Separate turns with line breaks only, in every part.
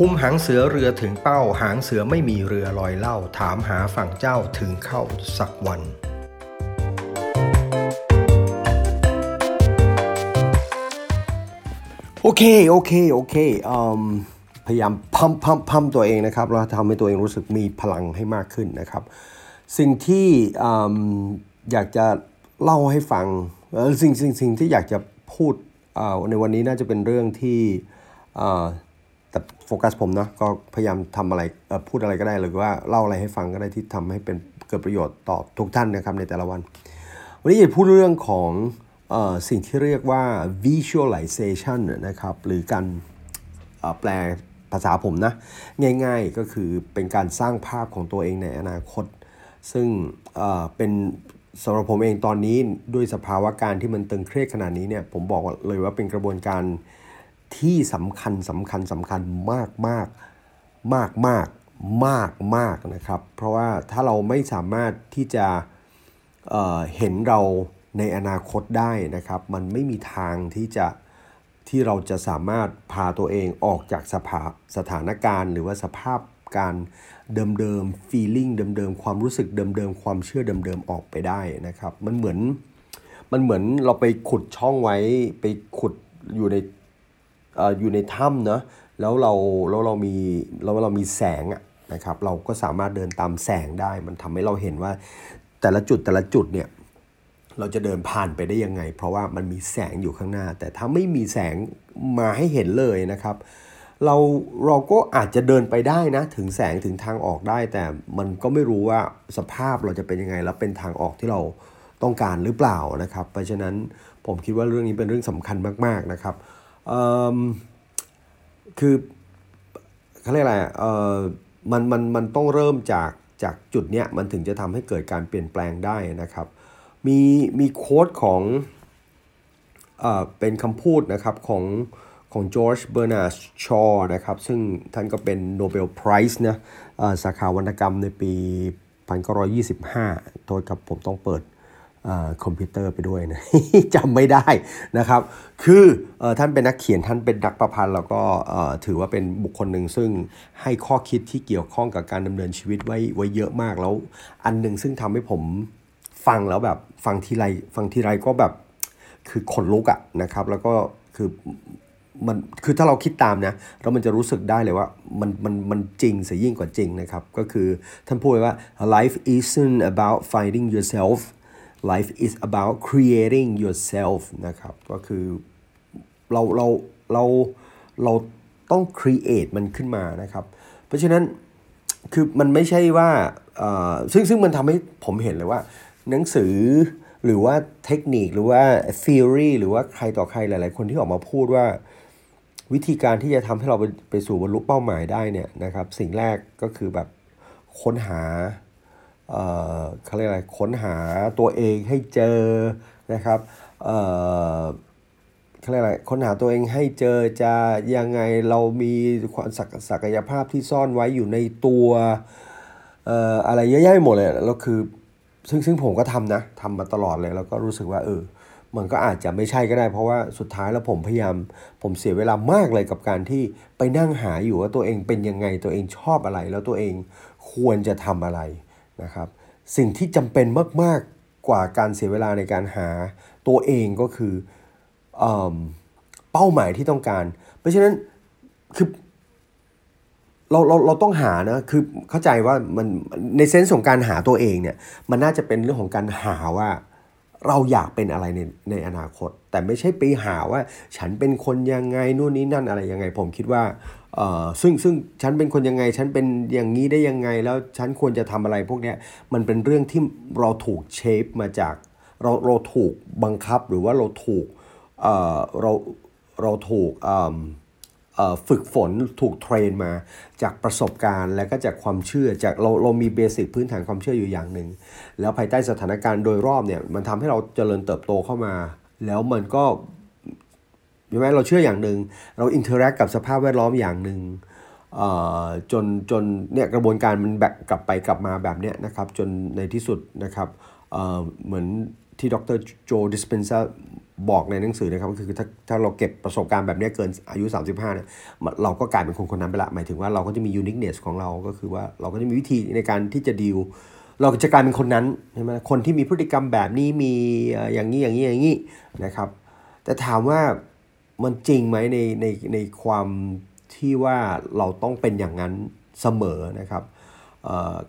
คุมหางเสือเรือถึงเป้า หางเสือไม่มีเรือลอยเล่า ถามหาฝั่งเจ้าถึงเข้าสักวันโอเค โอเค โอเคอพยายามพัมพัมพัมตัวเองนะครับแล้วทำให้ตัวเองรู้สึกมีพลังให้มากขึ้นนะครับ สิ่งที่ออยากจะเล่าให้ฟังเอ่อสิ่งสิ่งสิ่งที่อยากจะพูดในวันนี้น่าจะเป็นเรื่องที่ แต่โฟกัสผมเนาะก็พยายามทำอะไรพูดอะไรก็ได้หรือว่าเล่าอะไรให้ฟังก็ได้ที่ทำให้เป็นเกิดประโยชน์ต่อทุกท่านนะครับในแต่ละวัน วันนี้จะพูดเรื่องของออสิ่งที่เรียกว่า visualization นะครับหรือการแปลภาษาผมนะ ง่ายๆก็คือเป็นการสร้างภาพของตัวเองในอนาคต ซึ่งเเป็นสำหรับผมเองตอนนี้ด้วยสภาวะการที่มันตึงเครียดขนาดนี้เนี่ยผมบอกเลยว่าเป็นกระบวนการ ที่สำคัญสำคัญสำคัญมากมากมากมากมากมากนะครับ เพราะว่าถ้าเราไม่สามารถที่จะเเห็นเราในอนาคตได้นะครับ มันไม่มีทางที่จะที่เราจะสามารถพาตัวเองออกจากสภาสถานการณ์ หรือว่าสภาพการเดิมๆ feeling เดิมๆ ความรู้สึกเดิมๆ ความเชื่อเดิมๆ ออกไปได้นะครับ มันเหมือนมันเหมือนเราไปขุดช่องไว้ไปขุดอยู่ใน อยู่ในถ้ำเนอะแล้วเราแล้วเรามีแล้วเรามีแสงอะนะครับเราก็สามารถเดินตามแสงได้ มันทำให้เราเห็นว่าแต่ละจุดแต่ละจุดเนี่ยเราจะเดินผ่านไปได้ยังไง เพราะว่ามันมีแสงอยู่ข้างหน้า แต่ถ้าไม่มีแสงมาให้เห็นเลยนะครับ เราเราก็อาจจะเดินไปได้นะ ถึงแสงถึงทางออกได้ แต่มันก็ไม่รู้ว่าสภาพเราจะเป็นยังไง แล้วเป็นทางออกที่เราต้องการหรือเปล่านะครับ เพราะฉะนั้นผมคิดว่าเรื่องนี้เป็นเรื่องสำคัญมากๆนะครับ คือเขาเรียกอะไรอะเออมันมันมันต้องเริ่มจากจากจุดเนี้ยมันถึงจะทำให้เกิดการเปลี่ยนแปลงได้นะครับ มีมี quote ของเอ่อเป็นคำพูดนะครับของของจอร์จเบอร์นาร์ดชอนะครับ ซึ่งท่านก็เป็น Nobel Prize นะอ่อสาขาวรรณกรรมในปี 1925 โทษครับผมต้องเปิด คอมพิวเตอร์ไปด้วยนะจำไม่ได้นะครับ คืออท่านเป็นนักเขียนท่านเป็นนักประพันธ์แล้วก็ถือว่าเป็นบุคคลหนึ่งซึ่งให้ข้อคิดที่เกี่ยวข้องกับการดำเนินชีวิตไว้ไว้เยอะมากแล้ว อันหนึ่งซึ่งทำให้ผมฟังแล้วแบบฟังทีไรฟังทีไรก็แบบคือขนลุกอะนะครับ แล้วก็คือมันคือถ้าเราคิดตามนะแล้วมันจะรู้สึกได้เลยว่ามันมันมันจริงเสียยิ่งกว่าจริงนะครับ ก็คือท่านพูดไว้ว่า life isn't about finding yourself life is about creating yourself นะครับ ก็คือเราเราเราเราต้อง create มันขึ้นมานะครับ เพราะฉะนั้นคือมันไม่ใช่ว่าซึ่งซึ่งมันทำให้ผมเห็นเลยว่า หนังสือหรือว่าเทคนิคหรือว่า theory หรือว่าใครต่อใครหลาย ๆ คนที่ออกมาพูดว่าวิธีการที่จะทำให้เราไปไปสู่บรรลุเป้าหมายได้เนี่ยนะครับ สิ่งแรกก็คือแบบค้นหา เขาเรียกอะไรค้นหาตัวเองให้เจอนะครับเขาเรียกอะไรค้นหาตัวเองให้เจอจะยังไงเรามีความศักศกยภาพที่ซ่อนไว้อยู่ในตัวอะไรเยอะแยะหมดเลยแล้วคือซึ่งซึ่งผมก็ทำนะทำมาตลอดเลยแล้วก็รู้สึกว่าเออมันก็อาจจะไม่ใช่ก็ได้ เพราะว่าสุดท้ายแล้วผมพยายามผมเสียเวลามากเลยกับการที่ไปนั่งหาอยู่ว่าตัวเองเป็นยังไงตัวเองชอบอะไร แล้วตัวเองควรจะทำอะไร นะครับ สิ่งที่จำเป็นมาก ๆ กว่าการเสียเวลาในการหาตัวเองก็คือเอเป้าหมายที่ต้องการ เพราะฉะนั้นคือเราเราเราต้องหานะคือเข้าใจว่ามันในเซนส์ของการหาตัวเองเนี่ยมันน่าจะเป็นเรื่องของการหาว่าเราอยากเป็นอะไรในในอนาคต แต่ไม่ใช่ไปหาว่าฉันเป็นคนยังไงนู่นนี่นั่นอะไรยังไง ผมคิดว่า ซึ่งซึ่งฉันเป็นคนยังไง ฉันเป็นอย่างนี้ได้ยังไง แล้วฉันควรจะทำอะไรพวกเนี้ยมันเป็นเรื่องที่เราถูก shape มาจากเราเราถูกบังคับหรือว่าเราถูกเอ่อเราเราถูกเอ่เอฝึกฝนถูก train มาจากประสบการณ์และก็จากความเชื่อจากเราเรามี basic พื้นฐานความเชื่ออยู่อย่างหนึ่งแล้วภายใต้สถานการณ์โดยรอบเนี่ยมันทำให้เราเจริญเติบโตเข้ามา แล้วมันก็ ใช่ไหมเราเชื่ออย่างหนึ่งเรา interact กับสภาพแวดล้อมอย่างหนึ่งจนจนเนี่ยกระบวนการมันแบกกลับไปกลับมาแบบเนี้ยนะครับจนในที่สุดนะครับเเหมือนที่ดรโจดิสเพนซาบอกในหนังสือนะครับก็คือถ้าถ้าเราเก็บประสบการณ์แบบนี้เกินอายุ 35เนี่ยเราก็กลายเป็นคนคนนั้นไปละหมายถึงว่าเราก็จะมี uniqueness ของเราก็คือว่าเราก็จะมีวิธีในการที่จะดีลเราจะกลายเป็นคนนั้นใช่ไหมคนที่มีพฤติกรรมแบบนี้มีอย่างนี้อย่างนี้อย่างนี้นะครับ แต่ถามว่า มันจริงไหมในในในความที่ว่าเราต้องเป็นอย่างนั้นเสมอนะครับ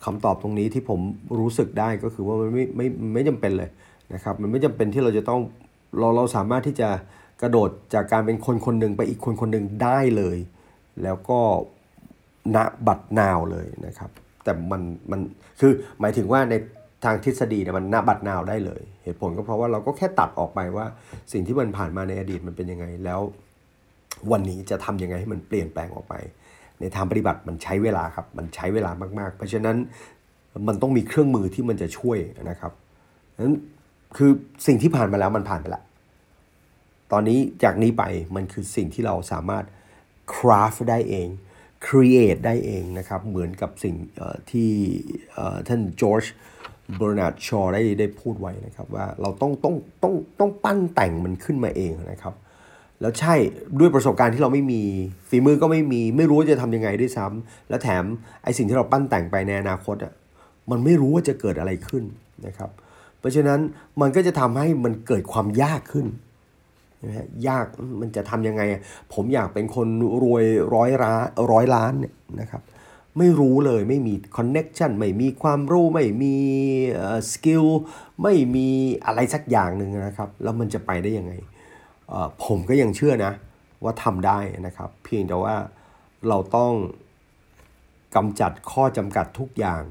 คำตอบตรงนี้ที่ผมรู้สึกได้ก็คือว่ามันไม่ไม่ไม่จำเป็นเลยนะครับมันไม่จำเป็นที่เราจะต้องเราเราสามารถที่จะกระโดดจากการเป็นคนคนหนึ่งไปอีกคนคนหนึ่งได้เลย แล้วก็ณบัดนาวเลยนะครับ แต่มันมันคือหมายถึงว่าใน ทางทฤษฎีเนี่ยมันณบัดนาวได้เลย เหตุผลก็เพราะว่าเราก็แค่ตัดออกไปว่า สิ่งที่มันผ่านมาในอดีตมันเป็นยังไงแล้ว วันนี้จะทำยังไงให้มันเปลี่ยนแปลงออกไป ในทางปฏิบัติมันใช้เวลาครับมันใช้เวลามากๆ เพราะฉะนั้นมันต้องมีเครื่องมือที่มันจะช่วยนะครับนั้นคือสิ่งที่ผ่านมาแล้วมันผ่านไปแล้วตอนนี้จากนี้ไปมันคือสิ่งที่เราสามารถ craft ได้เอง create ได้เองนะครับ เหมือนกับสิ่งที่ท่านจอร์จ เบอร์นาร์ดชอได้ได้พูดไว้นะครับว่าเราต้องต้องต้องต้องปั้นแต่งมันขึ้นมาเองนะครับ แล้วใช่ด้วยประสบการณ์ที่เราไม่มีฝีมือก็ไม่มีไม่รู้จะทำยังไงด้วยซ้ำและแถมไอสิ่งที่เราปั้นแต่งไปในอนาคตอะมันไม่รู้ว่าจะเกิดอะไรขึ้นนะครับ เพราะฉะนั้นมันก็จะทำให้มันเกิดความยากขึ้นนะฮะยากมันจะทำยังไง ผมอยากเป็นคนรวยร้อยล้านร้อยล้านเนี่ยนะครับ ไม่รู้เลยไม่มี connection ไม่มีความรู้ไม่มี skill ไม่มีอะไรสักอย่างหนึ่งนะครับ แล้วมันจะไปได้ยังไง ผมก็ยังเชื่อนะ ว่าทำได้นะครับ เพียงแต่ว่าเราต้องกำจัดข้อจำกัดทุกอย่าง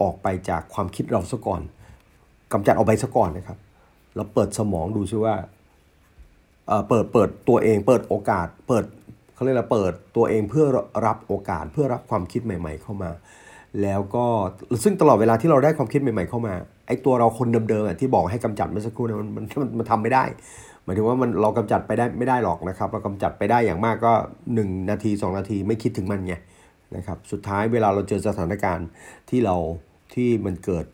ออกไปจากความคิดเราซะก่อนกำจัดเอาไปซะก่อนนะครับเราเปิดสมองดูซิว่าเปิดเปิดตัวเอง เปิดโอกาส เปิด เขาเรียกว่าเปิดตัวเองเพื่อรับโอกาสเพื่อรับความคิดใหม่ ๆ เข้ามา แล้วก็ซึ่งตลอดเวลาที่เราได้ความคิดใหม่ ๆ เข้ามาไอ้ตัวเราคนเดิมๆที่บอกให้กำจัดเมื่อสักครู่นั้นมันมันมันทำไม่ได้หมายถึงว่ามันเรากำจัดไปได้ไม่ได้หรอกนะครับ เรากำจัดไปได้อย่างมากก็ 1 นาที 2 นาทีไม่คิดถึงมันไงนะครับสุดท้ายเวลาเราเจอสถานการณ์ที่เราที่มันเกิด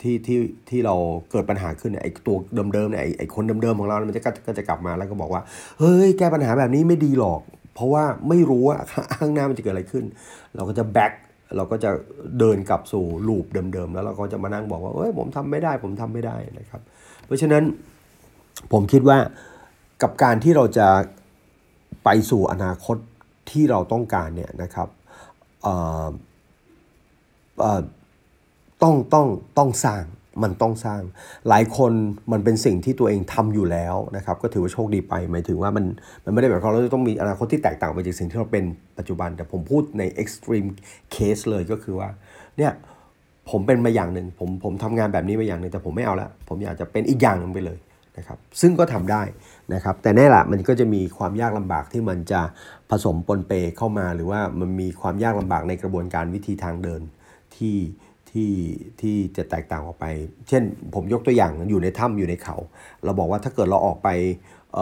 ที่ที่ที่เราเกิดปัญหาขึ้นไอ้ตัวเดิมๆเนี่ยไอ้คนเดิมๆของเรา มันจะก็จะกลับมาแล้วก็บอกว่า เฮ้ย แก้ปัญหาแบบนี้ไม่ดีหรอก เพราะว่าไม่รู้ว่าข้างหน้ามันจะเกิดอะไรขึ้น เราก็จะแบ็กเราก็จะเดินกลับสู่ลูปเดิมๆ แล้วเราก็จะมานั่งบอกว่าเอ้ยผมทำไม่ได้ ผมทำไม่ได้นะครับ เพราะฉะนั้นผมคิดว่ากับการที่เราจะไปสู่อนาคตที่เราต้องการเนี่ยนะครับ ต้องต้องต้องสร้างมันต้องสร้าง หลายคนมันเป็นสิ่งที่ตัวเองทำอยู่แล้วนะครับก็ถือว่าโชคดีไปหมายถึงว่ามันมันไม่ได้แบบเราเราต้องมีอนาคตที่แตกต่างไปจากสิ่งที่เราเป็นปัจจุบัน แต่ผมพูดใน extreme case เลยก็คือว่าเนี่ยผมเป็นมาอย่างหนึ่งผมผมทำงานแบบนี้มาอย่างหนึ่งแต่ผมไม่เอาละผมอยากจะเป็นอีกอย่างหนึ่งไปเลยนะครับซึ่งก็ทำได้นะครับแต่แน่ละมันก็จะมีความยากลำบากที่มันจะผสมปนเปเข้ามา หรือว่ามันมีความยากลำบากในกระบวนการวิธีทางเดินที่ ที่ที่จะแตกต่างออกไป เช่นผมยกตัวอย่างอยู่ในถ้ำอยู่ในเขา เราบอกว่าถ้าเกิดเราออกไปเ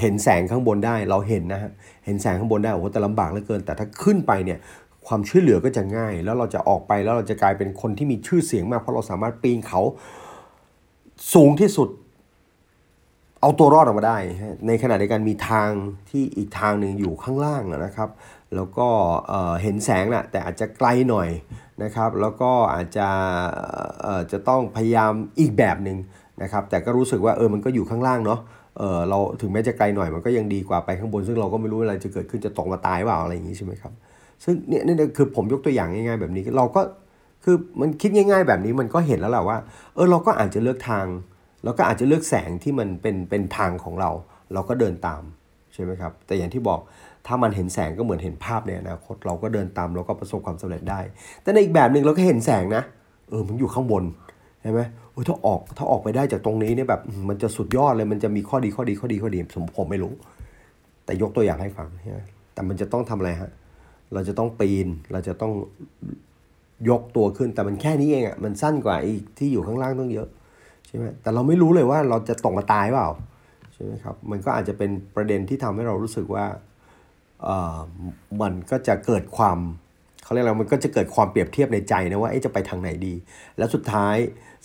เห็นแสงข้างบนได้เราเห็นนะฮะเห็นแสงข้างบนได้โอ้โหแต่ลำบากเหลือเกิน แต่ถ้าขึ้นไปเนี่ยความช่วยเหลือก็จะง่าย แล้วเราจะออกไปแล้วเราจะกลายเป็นคนที่มีชื่อเสียงมากเพราะเราสามารถปีนเขาสูงที่สุด เอาตัวรอดออกมาได้ ในขณะเดียวกันมีทางที่อีกทางหนึ่งอยู่ข้างล่างนะครับ แล้วก็เห็นแสงแหละแต่อาจจะไกลหน่อย นะครับแล้วก็อาจจะจะต้องพยายามอีกแบบหนึ่งนะครับแต่ก็รู้สึกว่าเออมันก็อยู่ข้างล่างเนาะเออเราถึงแม้จะไกลหน่อยมันก็ยังดีกว่าไปข้างบน ซึ่งเราก็ไม่รู้อะไรจะเกิดขึ้นจะตกมาตายเปล่าอะไรอย่างนี้ใช่ไหมครับซึ่งเนี่ยนี่คือผมยกตัวอย่างง่ายๆแบบนี้เราก็คือมันคิดง่าย ๆ แบบนี้มันก็เห็นแล้วแหละว่าเออเราก็อาจจะเลือกทางเราก็อาจจะเลือกแสงที่มันเป็นเป็นทางของเรา เราก็เดินตามใช่ไหมครับแต่อย่างที่บอก ถ้ามันเห็นแสงก็เหมือนเห็นภาพในอนาคต เราก็เดินตามเราก็ประสบความสำเร็จได้ แต่ในอีกแบบหนึ่งเราก็เห็นแสงนะเออมันอยู่ข้างบนใช่ไหมโอ้ถ้าออกถ้าออกไปได้จากตรงนี้เนี่ยแบบมันจะสุดยอดเลยมันจะมีข้อดีข้อดีข้อดีข้อดีผมผมไม่รู้ แต่ยกตัวอย่างให้ฟังใช่ไหมแต่มันจะต้องทำอะไรฮะเราจะต้องปีนเราจะต้องยกตัวขึ้นแต่มันแค่นี้เองอะ่ะมันสั้นกว่าอีกที่อยู่ข้างล่างต้องเยอะใช่ไหมแต่เราไม่รู้เลยว่าเราจะตกมาตายเปล่าใช่ไหมครับมันก็อาจจะเป็นประเด็นที่ทำให้เรารู้สึกว่า มันก็จะเกิดความเขาเรียกอะไรมันก็จะเกิดความเปรียบเทียบในใจนะว่าจะไปทางไหนดี แล้วสุดท้าย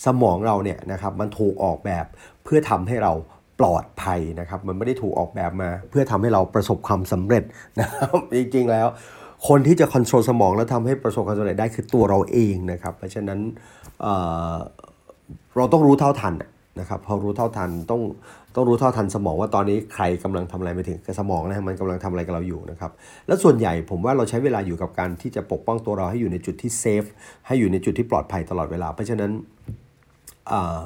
สมองเราเนี่ยนะครับมันถูกออกแบบเพื่อทำให้เราปลอดภัยนะครับ มันไม่ได้ถูกออกแบบมา เพื่อทำให้เราประสบความสำเร็จนะครับจริงๆแล้วคนที่จะควบคุมสมองแล้วทำให้ประสบความสำเร็จได้คือตัวเราเองนะครับ เพราะฉะนั้นเเราต้องรู้เท่าทันนะครับพอรู้เท่าทันต้อง ต้องรู้เท่าทันสมองว่าตอนนี้ใครกำลังทำอะไรไปถึงกับสมองนะมันกำลังทำอะไรกับเราอยู่นะครับแล้วส่วนใหญ่ผมว่าเราใช้เวลาอยู่กับการที่จะปกป้องตัวเราให้อยู่ในจุดที่เซฟให้อยู่ในจุดที่ปลอดภัยตลอดเวลา เพราะฉะนั้น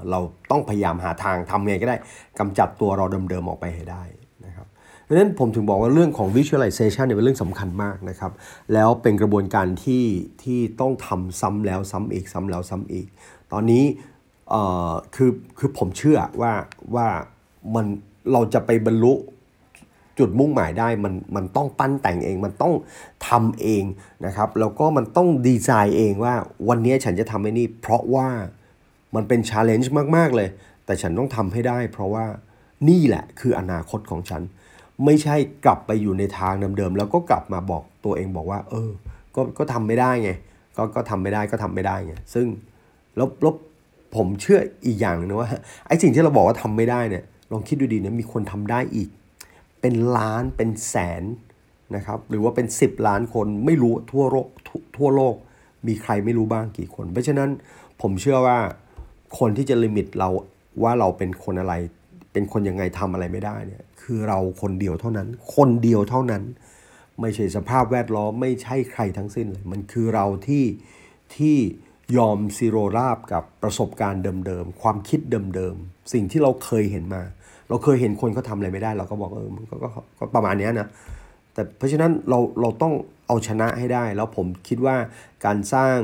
เราต้องพยายามหาทางทำไงก็ได้กำจัดตัวเราเดิมๆออกไปให้ได้นะครับเพราะฉะนั้นผมถึงบอกว่าเรื่องของ visualization เนี่ยเป็นเรื่องสำคัญมากนะครับ แล้วเป็นกระบวนการที่ที่ต้องทำซ้ำแล้วซ้ำอีกซ้ำแล้วซ้ำอีก ตอนนี้คือคือผมเชื่อว่าว่า มันเราจะไปบรรลุจุดมุ่งหมายได้มันมันต้องปั้นแต่งเองมันต้องทำเองนะครับแล้วก็มันต้องดีไซน์เองว่าวันนี้ฉันจะทำไอ้นี่เพราะว่ามันเป็นชาเลนจ์มากๆเลย แต่ฉันต้องทำให้ได้ เพราะว่านี่แหละคืออนาคตของฉัน ไม่ใช่กลับไปอยู่ในทางเดิมๆแล้วก็กลับมาบอกตัวเองบอกว่า เออ ก็ก็ทำไม่ได้ไงก็ก็ทำไม่ได้ก็ทำไม่ได้ไงซึ่งล้วแล้วผมเชื่ออีกอย่างนึงนะว่าไอ้สิ่งที่เราบอกว่าทำไม่ได้เนี่ย ลองคิดดูดีนะมีคนทำได้อีก เป็นล้านเป็นแสนนะครับหรือว่าเป็น 10 ล้านคนไม่รู้ทั่วโลกทั่วโลก มีใครไม่รู้บ้างกี่คน เพราะฉะนั้นผมเชื่อว่าคนที่จะลิมิตเราว่าเราเป็นคนอะไร เป็นคนยังไงทำอะไรไม่ได้เนี่ยคือเราคนเดียวเท่านั้น คนเดียวเท่านั้น ไม่ใช่สภาพแวดล้อมไม่ใช่ใครทั้งสิ้นเลยมันคือเราที่ที่ยอมซีโรราบกับประสบการณ์เดิมๆ ความคิดเดิมๆ สิ่งที่เราเคยเห็นมา เราเคยเห็นคนเขาทาอะไรไม่ได้ เราก็บอกเออมันก็ก็ประมาณนี้นะแต่เพราะฉะนั้นเราเราต้องเอาชนะให้ได้ แล้วผมคิดว่าการสร้าง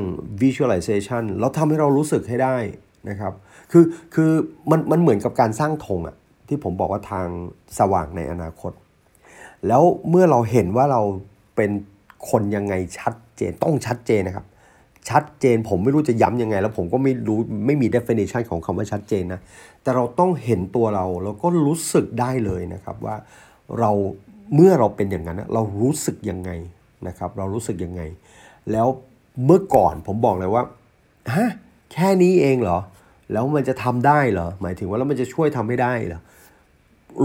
visualization แล้วทำให้เรารู้สึกให้ได้นะครับ คือคือมันมันเหมือนกับการสร้างธงอะที่ผมบอกว่าทางสว่างในอนาคต แล้วเมื่อเราเห็นว่าเราเป็นคนยังไงชัดเจนต้องชัดเจนนะครับ ชัดเจน ผมไม่รู้จะย้ำยังไง แล้วผมก็ไม่รู้ไม่มี definition ของคำว่าชัดเจนนะ แต่เราต้องเห็นตัวเราแล้วก็รู้สึกได้เลยนะครับว่าเราเมื่อเราเป็นอย่างนั้นเรารู้สึกยังไงนะครับ เรารู้สึกยังไง แล้วเมื่อก่อนผมบอกเลยว่าฮะแค่นี้เองเหรอ แล้วมันจะทำได้เหรอ หมายถึงว่าแล้วมันจะช่วยทำให้ได้เหรอ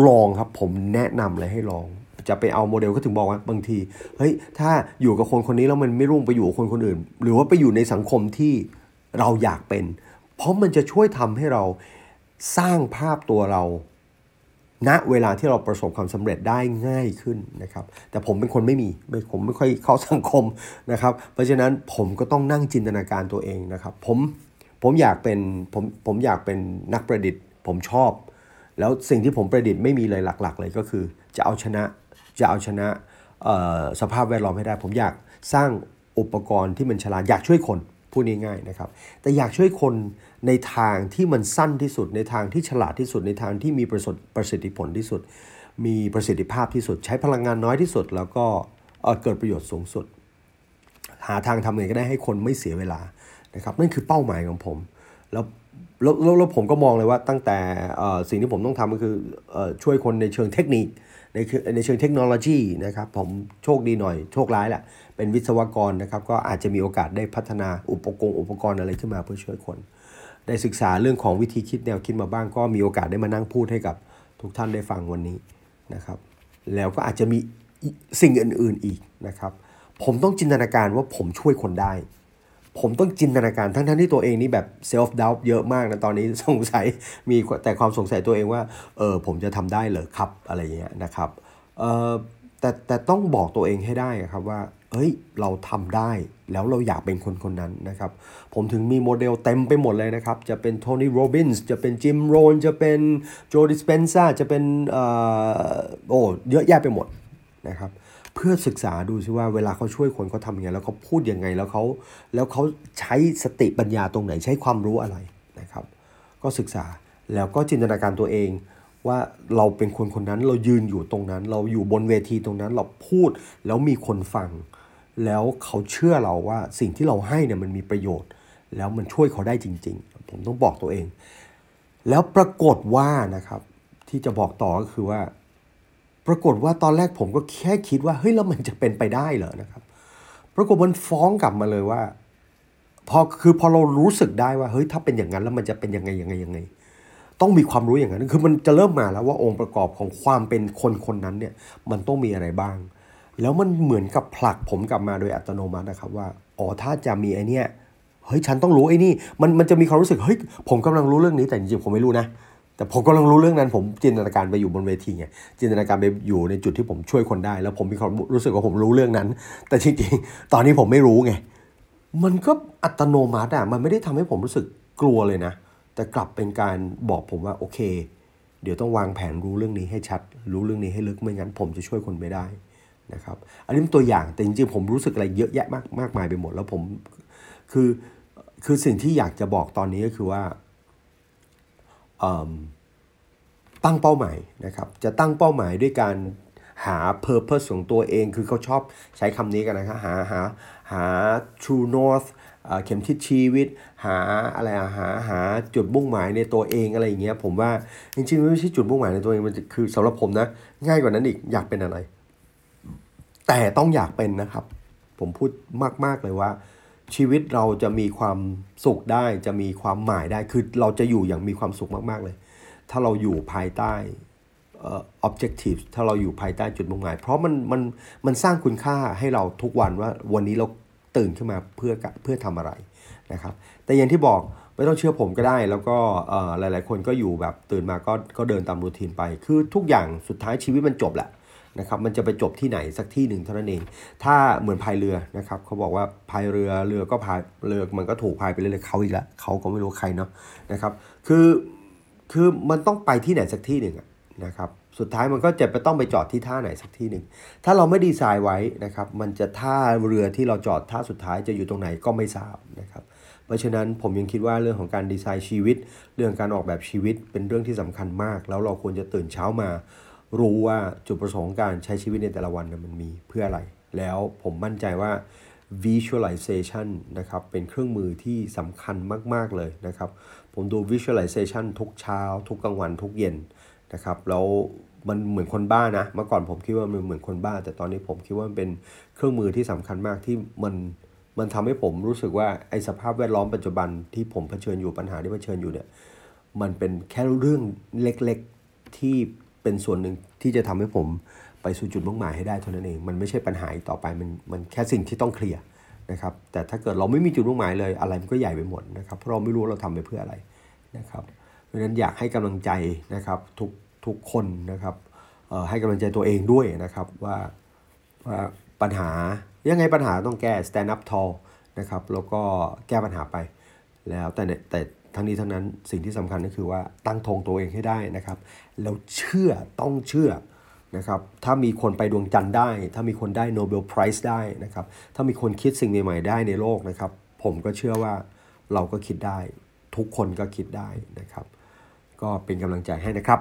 ลองครับผมแนะนำเลยให้ลอง จะไปเอาโมเดลก็ถึงบอกว่าบางทีเฮ้ยถ้าอยู่กับคนคนนี้แล้วมันไม่รุ่งไปอยู่กับคนคนอื่น หรือว่าไปอยู่ในสังคมที่เราอยากเป็น เพราะมันจะช่วยทำให้เราสร้างภาพตัวเราณเวลาที่เราประสบความสำเร็จได้ง่ายขึ้นนะครับ แต่ผมเป็นคนไม่มีผมไม่ค่อยเข้าสังคมนะครับ เพราะฉะนั้นผมก็ต้องนั่งจินตนาการตัวเองนะครับ ผมผมอยากเป็นผมผมอยากเป็นนักประดิษฐ์ ผมชอบ แล้วสิ่งที่ผมประดิษฐ์ไม่มีเลยหลัก ๆ เลยก็คือ จะเอาชนะ จะเอาชนะสภาพแวดล้อมให้ได้ ผมอยากสร้างอุปกรณ์ที่มันฉลาดอยากช่วยคนพูดง่ายๆนะครับ แต่อยากช่วยคนในทางที่มันสั้นที่สุด ในทางที่ฉลาดที่สุด ในทางที่มีประสประสิทธิผลที่สุด มีประสิทธิภาพที่สุด ใช้พลังงานน้อยที่สุด แล้วก็เกิดประโยชน์สูงสุด หาทางทำไงก็ได้ให้คนไม่เสียเวลานะครับนั่นคือเป้าหมายของผม แล้วแล้วแล้วผมก็มองเลยว่าตั้งแต่สิ่งที่ผมต้องทำก็คือช่วยคนในเชิงเทคนิค ในในเชิงเทคโนโลยีนะครับผมโชคดีหน่อยโชคร้ายแหละเป็นวิศวกรนะครับก็อาจจะมีโอกาสได้พัฒนาอุปกรณ์อุปกรณ์อะไรขึ้นมาเพื่อช่วยคน ได้ศึกษาเรื่องของวิธีคิดแนวคิดมาบ้าง ก็มีโอกาสได้มานั่งพูดให้กับทุกท่านได้ฟังวันนี้นะครับ แล้วก็อาจจะมีสิ่งอื่นๆอีกนะครับ ผมต้องจินตนาการว่าผมช่วยคนได้ ผมต้องจินตนาการทั้งทั้งที่ตัวเองนี่แบบเซลฟ์ดาวเยอะมากนะ ตอนนี้สงสัยมีแต่ความสงสัยตัวเองว่าเออผมจะทำได้เหรอครับอะไรเงี้ยนะครับเออแต่แต่ต้องบอกตัวเองให้ได้ครับว่าเฮ้ยเราทำได้แล้วเราอยากเป็นคนคนนั้นนะครับ ผมถึงมีโมเดลเต็มไปหมดเลยนะครับ จะเป็นโทนี่โรบินส์จะเป็นจิมโรนจะเป็นโจดิสเปนซ่าจะเป็นเอ่อโอ้เยอะแยะไปหมดนะครับ เพื่อศึกษาดูซิว่าเวลาเขาช่วยคนเขาทำยังไงแล้วเขาพูดยังไงแล้วเขาแล้วเขาใช้สติปัญญาตรงไหนใช้ความรู้อะไรนะครับ ก็ศึกษาแล้วก็จินตนาการตัวเองว่าเราเป็นคนคนนั้นเรายืนอยู่ตรงนั้น เราอยู่บนเวทีตรงนั้นเราพูดแล้วมีคนฟัง แล้วเขาเชื่อเราว่าสิ่งที่เราให้เนี่ยมันมีประโยชน์ แล้วมันช่วยเขาได้จริง ๆ ผมต้องบอกตัวเอง แล้วปรากฏว่านะครับที่จะบอกต่อก็คือว่า ปรากฏว่าตอนแรกผมก็แค่คิดว่าเฮ้ยแล้วมันจะเป็นไปได้เหรอนะครับ ปรากฏมันฟ้องกลับมาเลยว่าพอคือพอเรารู้สึกได้ว่าเฮ้ยถ้าเป็นอย่างนั้นแล้วมันจะเป็นยังไงยังไงยังไง ต้องมีความรู้อย่างนั้นคือมันจะเริ่มมาแล้วว่าองค์ประกอบของความเป็นคนคนนั้นเนี่ยมันต้องมีอะไรบ้าง แล้วมันเหมือนกับผลักผมกลับมาโดยอัตโนมัตินะครับว่าอ๋อถ้าจะมีไอเนี้ยเฮ้ยฉันต้องรู้ไอ้นี่มันมันจะมีความรู้สึกเฮ้ยผมกำลังรู้เรื่องนี้แต่จริงๆผมไม่รู้นะ แต่ผมกำลังรู้เรื่องนั้นผมจินตนาการไปอยู่บนเวทีไงจินตนาการไปอยู่ในจุดที่ผมช่วยคนได้ แล้วผมมีความรู้สึกว่าผมรู้เรื่องนั้น แต่จริงๆตอนนี้ผมไม่รู้ไงมันก็อัตโนมัติอะมันไม่ได้ทำให้ผมรู้สึกกลัวเลยนะ แต่กลับเป็นการบอกผมว่าโอเค เดี๋ยวต้องวางแผนรู้เรื่องนี้ให้ชัด รู้เรื่องนี้ให้ลึกไม่งั้น ผมจะช่วยคนไม่ได้นะครับอันนี้เป็นตัวอย่างแต่จริงๆผมรู้สึกอะไรเยอะแยะมากมากมายไปหมดแล้วผมคือคือสิ่งที่อยากจะบอกตอนนี้ก็คือว่า ตั้งเป้าหมายนะครับ จะตั้งเป้าหมายด้วยการหา purpose ของตัวเอง คือเขาชอบใช้คำนี้กันนะครับหาหาหา true north เข็มทิศชีวิต หาอะไรหาหาจุดมุ่งหมายในตัวเองอะไรอย่างเงี้ยผมว่าจริงๆไม่ใช่จุดมุ่งหมายในตัวเองมันคือสำหรับผมนะ ง่ายกว่านั้นอีกอยากเป็นอะไร แต่ต้องอยากเป็นนะครับ ผมพูดมากๆเลยว่า ชีวิตเราจะมีความสุขได้จะมีความหมายได้คือเราจะอยู่อย่างมีความสุขมาก ๆ เลย ถ้าเราอยู่ภายใต้ objective ถ้าเราอยู่ภายใต้จุดมุ่งหมาย เพราะมันมันมันสร้างคุณค่าให้เราทุกวันว่าวันนี้เราตื่นขึ้นมาเพื่อเพื่อทำอะไรนะครับ แต่อย่างที่บอกไม่ต้องเชื่อผมก็ได้ แล้วก็หลาย ๆ คนก็อยู่แบบตื่นมาก็ก็เดินตามรูทีนไป คือทุกอย่างสุดท้ายชีวิตมันจบแหละ นะครับมันจะไปจบที่ไหนสักที่หนึ่งเท่านั้นเอง ถ้าเหมือนพายเรือนะครับเขาบอกว่าพายเรือเรือก็พายเรือมันก็ถูกพายไปเรื่อยๆเขาอีกแล้วเขาก็ไม่รู้ใครเนาะนะครับคือคือมันต้องไปที่ไหนสักที่หนึ่งนะครับสุดท้ายมันก็จะไปต้องไปจอดที่ท่าไหนสักที่หนึ่ง ถ้าเราไม่ดีไซน์ไว้นะครับ มันจะท่าเรือที่เราจอดท่าสุดท้ายจะอยู่ตรงไหนก็ไม่ทราบนะครับ เพราะฉะนั้นผมยังคิดว่าเรื่องของการดีไซน์ชีวิต เรื่องการออกแบบชีวิตเป็นเรื่องที่สำคัญมาก แล้วเราควรจะตื่นเช้ามา รู้ว่าจุดประสงค์การใช้ชีวิตในแต่ละวันมันมีเพื่ออะไร แล้วผมมั่นใจว่า visualization นะครับเป็นเครื่องมือที่สำคัญมาก ๆ เลยนะครับ ผมดู visualization ทุกเช้า ทุกกลางวันทุกเย็นนะครับแล้วมันเหมือนคนบ้านะเมื่อก่อนผมคิดว่ามันเหมือนคนบ้า แต่ตอนนี้ผมคิดว่ามันเป็นเครื่องมือที่สำคัญมากที่มันมันทำให้ผมรู้สึกว่าไอ้สภาพแวดล้อมปัจจุบันที่ผมเผชิญอยู่ปัญหาที่เผชิญอยู่เนี่ยมันเป็นแค่เรื่องเล็กๆที่ เป็นส่วนหนึ่งที่จะทำให้ผมไปสู่จุดมุ่งหมายให้ได้เท่านั้นเอง มันไม่ใช่ปัญหาอีกต่อไป มันมันแค่สิ่งที่ต้องเคลียร์นะครับ แต่ถ้าเกิดเราไม่มีจุดมุ่งหมายเลย อะไรมันก็ใหญ่ไปหมดนะครับ เพราะเราไม่รู้เราทำไปเพื่ออะไรนะครับ เพราะฉะนั้นอยากให้กำลังใจนะครับทุกทุกคนนะครับให้กำลังใจตัวเองด้วยนะครับว่าว่าปัญหายังไงปัญหาต้องแก้ stand up tall นะครับ แล้วก็แก้ปัญหาไปแล้วแต่แต่ ทั้งนี้ทั้งนั้นสิ่งที่สำคัญก็คือว่าตั้งธงตัวเองให้ได้นะครับ แล้วเชื่อต้องเชื่อนะครับถ้ามีคนไปดวงจันทร์ได้ ถ้ามีคนได้โนเบลไพรส์ได้นะครับถ้ามีคนคิดสิ่งใหม่ๆได้ในโลกนะครับ ผมก็เชื่อว่าเราก็คิดได้ ทุกคนก็คิดได้นะครับ ก็เป็นกำลังใจให้นะครับ